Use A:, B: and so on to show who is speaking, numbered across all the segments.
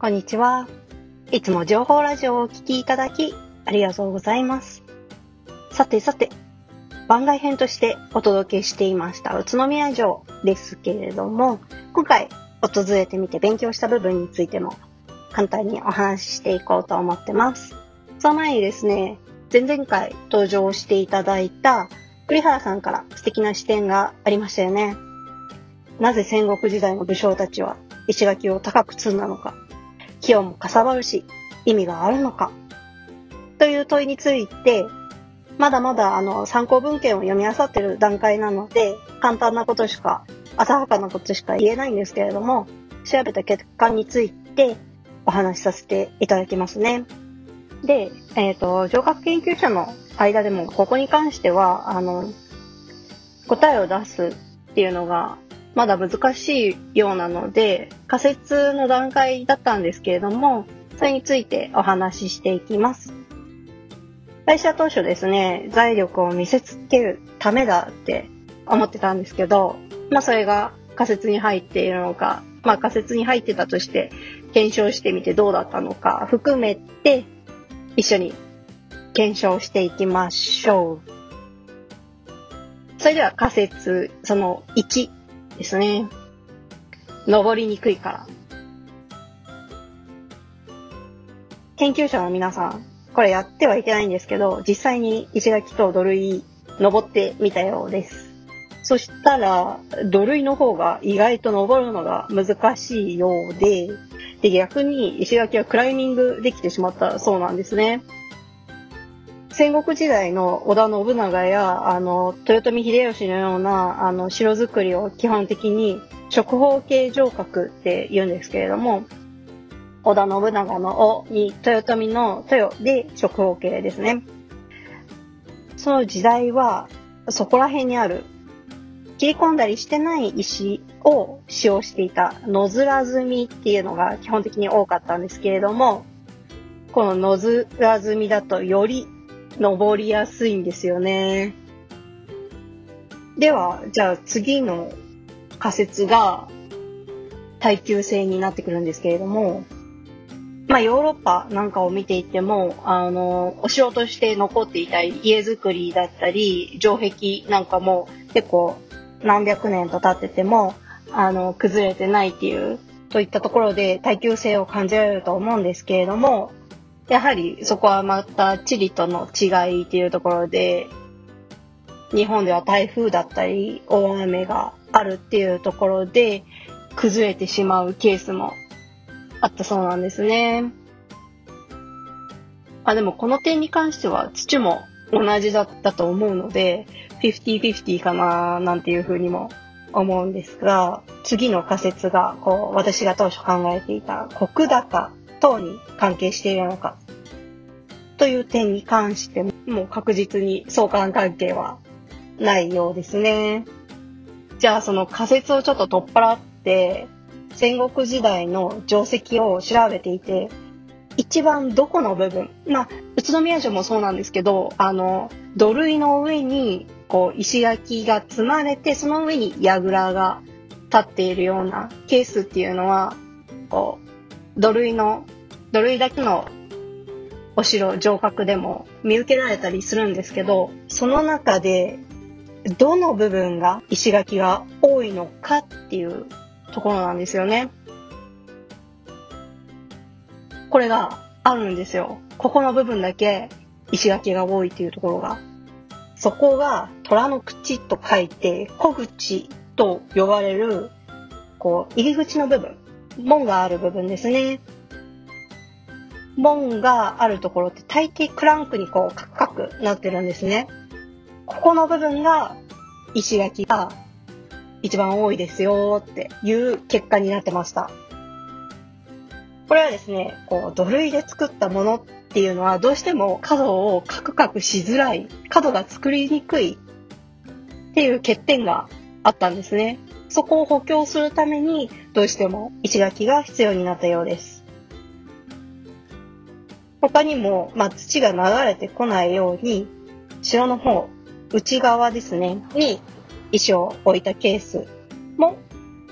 A: こんにちは。いつも情報ラジオをお聞きいただき、ありがとうございます。さてさて、番外編としてお届けしていました宇都宮城ですけれども、今回訪れてみて勉強した部分についても簡単にお話ししていこうと思ってます。その前にですね、前々回登場していただいた栗原さんから素敵な視点がありましたよね。なぜ戦国時代の武将たちは石垣を高く積んだのか、気温もかさばるし、意味があるのか、という問いについて、まだまだあの参考文献を読み漁ってる段階なので、簡単なことしか、浅はかなことしか言えないんですけれども、調べた結果についてお話しさせていただきますね。で、えっ、ー、と、上学研究者の間でも、ここに関しては、あの、答えを出すっていうのが、まだ難しいようなので、仮説の段階だったんですけれども、それについてお話ししていきます。最初は当初ですね、財力を見せつけるためだって思ってたんですけど、まあそれが仮説に入っているのか、まあ仮説に入ってたとして検証してみてどうだったのか含めて一緒に検証していきましょう。それでは仮説その1ですね。登りにくいから。研究者の皆さん、これやってはいけないんですけど、実際に石垣と土塁登ってみたようです。そしたら、土塁の方が意外と登るのが難しいようで、で、逆に石垣はクライミングできてしまったそうなんですね。戦国時代の織田信長や、あの、豊臣秀吉のような、あの、城造りを基本的に、直方形城郭って言うんですけれども、織田信長の尾に豊臣の豊で直方形ですね。その時代は、そこら辺にある切り込んだりしてない石を使用していた野面積みっていうのが基本的に多かったんですけれども、この野面積みだとより登りやすいんですよね。では、じゃあ次の仮説が耐久性になってくるんですけれども、まあヨーロッパなんかを見ていても、あの、お城として残っていた家づくりだったり、城壁なんかも結構何百年と経ってても、あの、崩れてないっていう、といったところで耐久性を感じられると思うんですけれども、やはりそこはまた地理との違いっていうところで、日本では台風だったり大雨があるっていうところで崩れてしまうケースもあったそうなんですね。あでもこの点に関しては土も同じだったと思うので、50-50かななんていうふうにも思うんですが、次の仮説が、こう、私が当初考えていた国高等に関係しているのか、という点に関しても、う確実に相関関係はないようですね。じゃあその仮説をちょっと取っ払って、戦国時代の定石を調べていて、一番どこの部分、まあ、宇都宮城もそうなんですけど、あの、土塁の上にこう石垣が積まれてその上に櫓が立っているようなケースっていうのはこう土塁の土塁だけのお城城郭でも見受けられたりするんですけどその中でどの部分が石垣が多いのかっていうところなんですよね。これがあるんですよ。ここの部分だけ石垣が多いっていうところが。そこが虎の口と書いて、小口と呼ばれる、こう、入り口の部分、門がある部分ですね。門があるところって大抵クランクにこう、カクカクなってるんですね。ここの部分が石垣が一番多いですよっていう結果になってました。これはですね、こう土塁で作ったものっていうのはどうしても角をカクカクしづらい、角が作りにくいっていう欠点があったんですね。そこを補強するためにどうしても石垣が必要になったようです。他にも、まあ、土が流れてこないように、城の方、内側ですね、に石を置いたケースも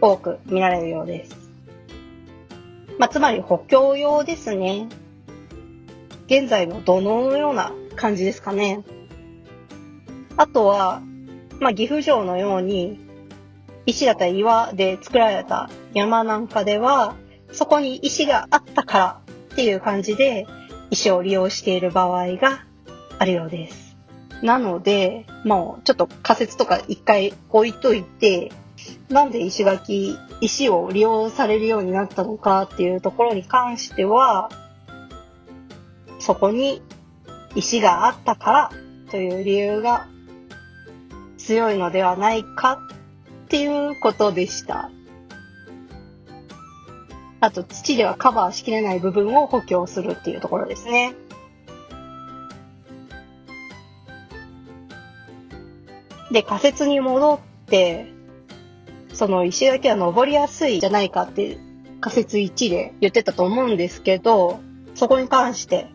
A: 多く見られるようです。まあ、つまり補強用ですね。現在の土のうのような感じですかね。あとは、まあ、岐阜城のように、石だったり岩で作られた山なんかでは、そこに石があったからっていう感じで、石を利用している場合があるようです。なので、もうちょっと仮説とか一回置いといて、なんで石垣、石を利用されるようになったのかっていうところに関しては、そこに石があったからという理由が強いのではないかっていうことでした。あと土ではカバーしきれない部分を補強するっていうところですね。で、仮説に戻って、その石垣は登りやすいじゃないかって仮説1で言ってたと思うんですけど、そこに関して、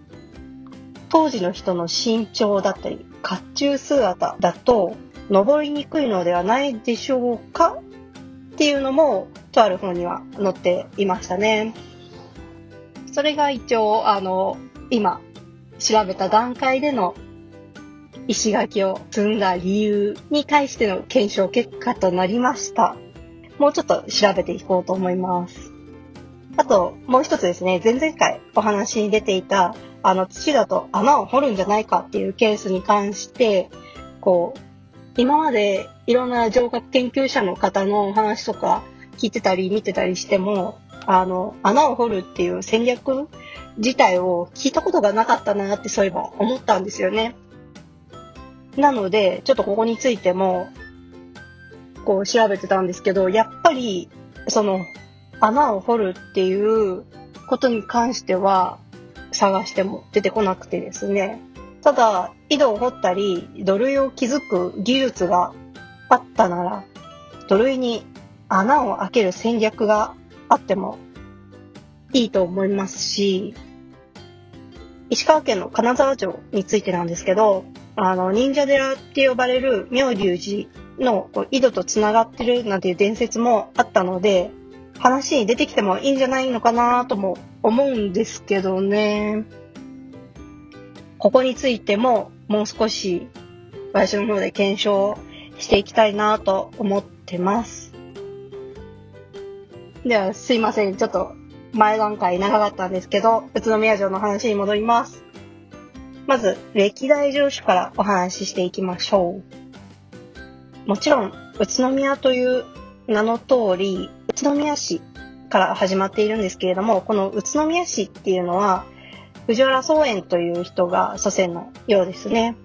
A: 当時の人の身長だったり、甲冑姿だと、登りにくいのではないでしょうかっていうのも、とある本には載っていましたね。それが一応、あの、今、調べた段階での石垣を積んだ理由に対しての検証結果となりました。もうちょっと調べていこうと思います。あと、もう一つですね、前々回お話に出ていた、あの、土だと穴を掘るんじゃないかっていうケースに関して、こう、今までいろんな城郭研究者の方のお話とか聞いてたり見てたりしても、あの、穴を掘るっていう戦略自体を聞いたことがなかったなってそういえば思ったんですよね。なので、ちょっとここについても、こう調べてたんですけど、やっぱり、その、穴を掘るっていうことに関しては、探しても出てこなくてですね。ただ、井戸を掘ったり、土塁を築く技術があったなら、土塁に穴を開ける戦略があってもいいと思いますし、石川県の金沢城についてなんですけど、あの、忍者寺って呼ばれる妙龍寺の井戸と繋がってるなんていう伝説もあったので、話に出てきてもいいんじゃないのかなとも思うんですけどね。ここについてももう少し私の方で検証していきたいなと思ってます。では、すいません。ちょっと前段階長かったんですけど、宇都宮城の話に戻ります。まず、歴代城主からお話ししていきましょう。もちろん、宇都宮という名の通り、宇都宮市から始まっているんですけれども、この宇都宮市っていうのは、藤原宗園という人が祖先のようですね。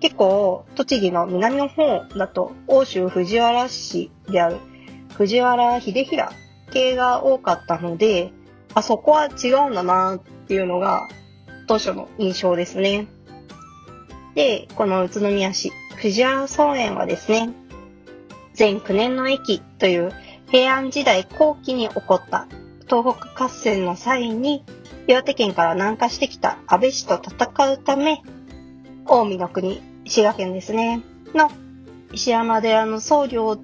A: 結構、栃木の南の方だと、欧州藤原市である藤原秀衡系が多かったので、あそこは違うんだなっていうのが当初の印象ですね。で、この宇都宮市、藤原宗園はですね、全9年の駅という平安時代後期に起こった東北合戦の際に岩手県から南下してきた安倍氏と戦うため、近江の国、滋賀県ですね、の石山寺の僧侶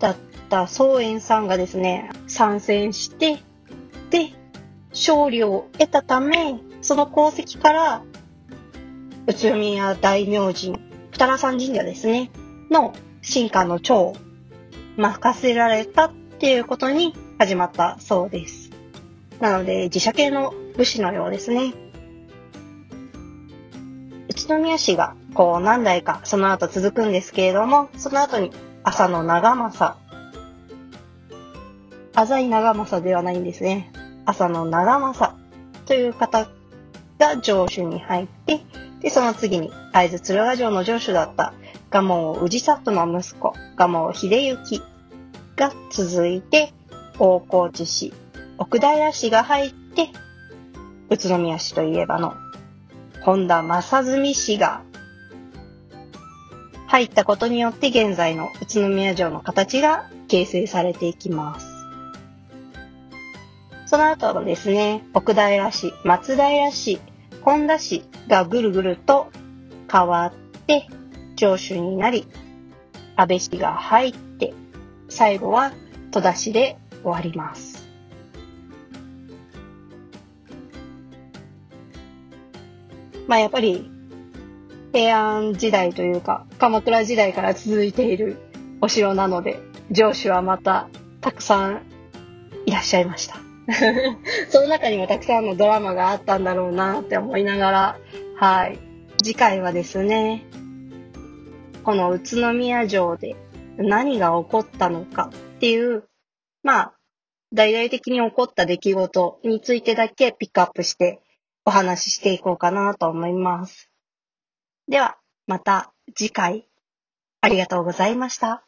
A: だった宗園さんがですね、参戦して、で、勝利を得たため、その功績から、宇都宮大明神二良山神社ですね、の進化の長を任せられたっていうことに始まったそうです。なので、自社系の武士のようですね。宇都宮市がこう何代かその後続くんですけれども、その後に朝の長政。浅井長政ではないんですね。朝の長政という方が城主に入って、で、その次に、会津鶴ヶ城の城主だった、蒲生氏里の息子、蒲生秀行が続いて、大河内市、奥平市が入って、宇都宮市といえばの、本田正純氏が入ったことによって現在の宇都宮城の形が形成されていきます。その後はですね、奥平市、松平市、本田市がぐるぐると変わって城主になり、安倍氏が入って、最後は戸田市で終わります。まあやっぱり平安時代というか、鎌倉時代から続いているお城なので、上司はまたたくさんいらっしゃいました。その中にもたくさんのドラマがあったんだろうなって思いながら、はい。次回はですね、この宇都宮城で何が起こったのかっていう、まあ、大々的に起こった出来事についてだけピックアップしてお話ししていこうかなと思います。では、また次回、ありがとうございました。